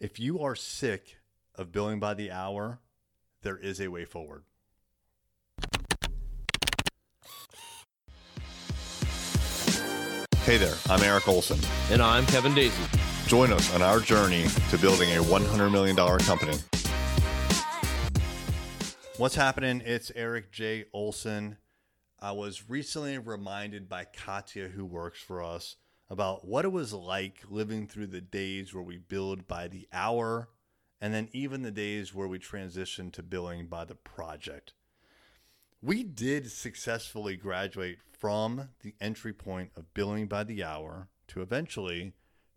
If you are sick of billing by the hour, there is a way forward. Hey there, I'm Eric Olson. And I'm Kevin Daisy. Join us on our journey to building a $100 million company. What's happening? It's Eric J. Olson. I was recently reminded by Katya, who works for us, about what it was like living through the days where we billed by the hour and then even the days where we transitioned to billing by the project. We did successfully graduate from the entry point of billing by the hour to eventually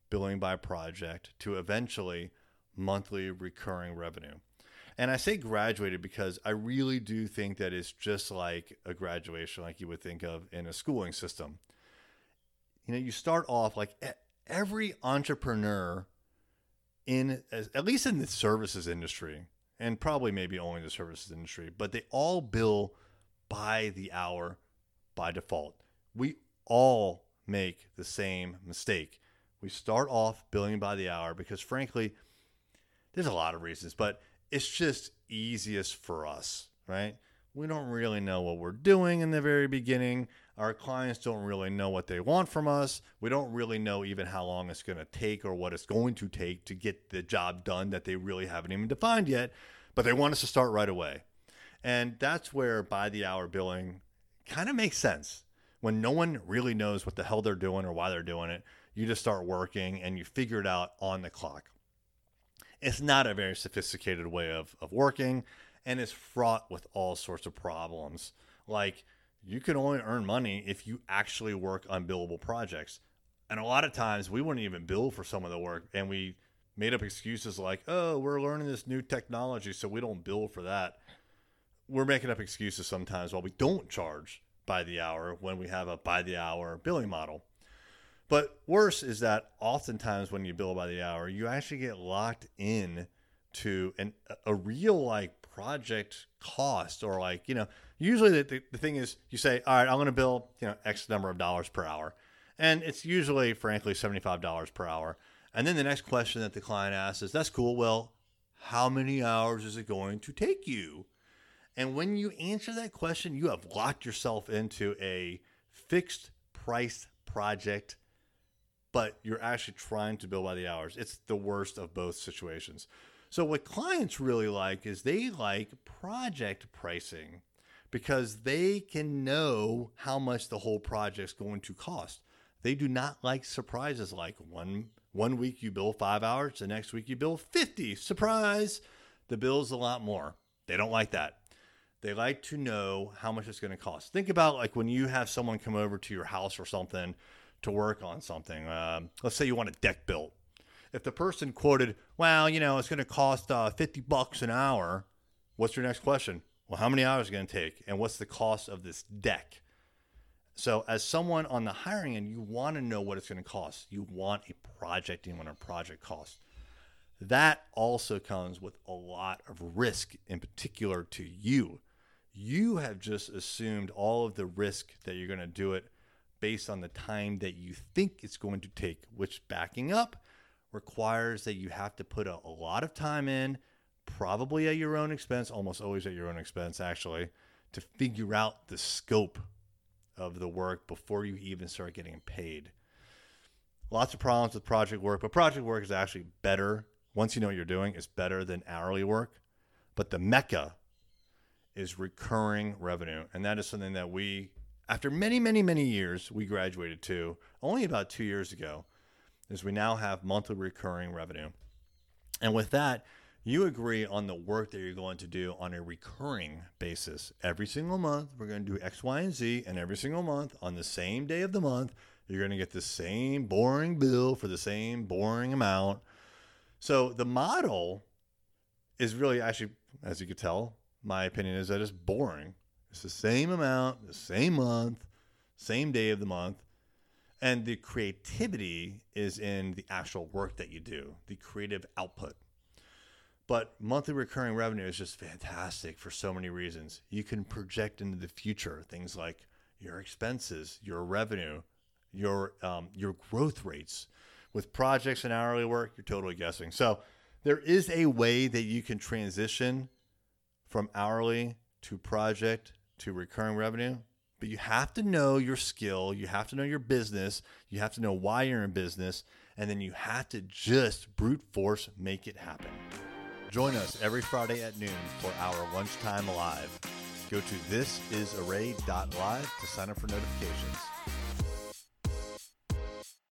billing by project to eventually monthly recurring revenue. And I say graduated because I really do think that it's just like a graduation, like you would think of in a schooling system. You know, you start off like every entrepreneur in, at least in the services industry, and probably maybe only the services industry, but they all bill by the hour by default. We all make the same mistake. We start off billing by the hour because, frankly, there's a lot of reasons, but it's just easiest for us, right? We don't really know what we're doing in the very beginning. Our clients don't really know what they want from us. We don't really know even how long it's going to take or what it's going to take to get the job done that they really haven't even defined yet, but they want us to start right away. And that's where by the hour billing kind of makes sense. When no one really knows what the hell they're doing or why they're doing it, you just start working and you figure it out on the clock. It's not a very sophisticated way of, of working and it's fraught with all sorts of problems. Like you can only earn money if you actually work on billable projects. And a lot of times we wouldn't even bill for some of the work and we made up excuses like, oh, we're learning this new technology, so we don't bill for that we're making up excuses sometimes while we don't charge by the hour when we have a by the hour billing model. But worse is that oftentimes when you bill by the hour, you actually get locked in to an, a real like project cost or like, you know, usually the, the, the thing is you say, all right, I'm going to bill, you know, X number of dollars per hour. And it's usually, frankly, $75 per hour. And then the next question that the client asks is, that's cool. Well, how many hours is it going to take you? And when you answer that question, you have locked yourself into a fixed price project, but you're actually trying to bill by the hours. It's the worst of both situations. So, what clients really like is they like project pricing because they can know how much the whole project's going to cost. They do not like surprises like one one week you bill 5 hours, the next week you bill 50. Surprise. The bill's a lot more. They don't like that. They like to know how much it's going to cost. Think about like when you have someone come over to your house or something to work on something. Um, let's say you want a deck built. If the person quoted, "Well, you know, it's going to cost uh, fifty bucks an hour," what's your next question? Well, how many hours is going to take, and what's the cost of this deck? So, as someone on the hiring end, you want to know what it's going to cost. You want a project, you want a project cost. That also comes with a lot of risk, in particular to you you have just assumed all of the risk that you're going to do it based on the time that you think it's going to take, which backing up requires that you have to put a, a lot of time in, probably at your own expense, almost always at your own expense, actually, to figure out the scope of the work before you even start getting paid. Lots of problems with project work, but project work is actually better. Once you know what you're doing, it's better than hourly work. But the mecca is recurring revenue. And that is something that we, after many, many, many years, we graduated to only about two years ago, is we now have monthly recurring revenue. And with that, you agree on the work that you're going to do on a recurring basis. Every single month, we're going to do X, Y, and Z. And every single month, on the same day of the month, you're going to get the same boring bill for the same boring amount. So the model is really actually, as you could tell, my opinion is that it's boring. It's the same amount, the same month, same day of the month. And the creativity is in the actual work that you do, the creative output. But monthly recurring revenue is just fantastic for so many reasons. You can project into the future things like your expenses, your revenue, your um, your growth rates. With projects and hourly work, you're totally guessing. So There is a way that you can transition from hourly to project to recurring revenue, but you have to know your skill, you have to know your business, you have to know why you're in business, and then you have to just brute force make it happen. Join us every Friday at noon for our lunchtime live. Go to thisisarray.live to sign up for notifications.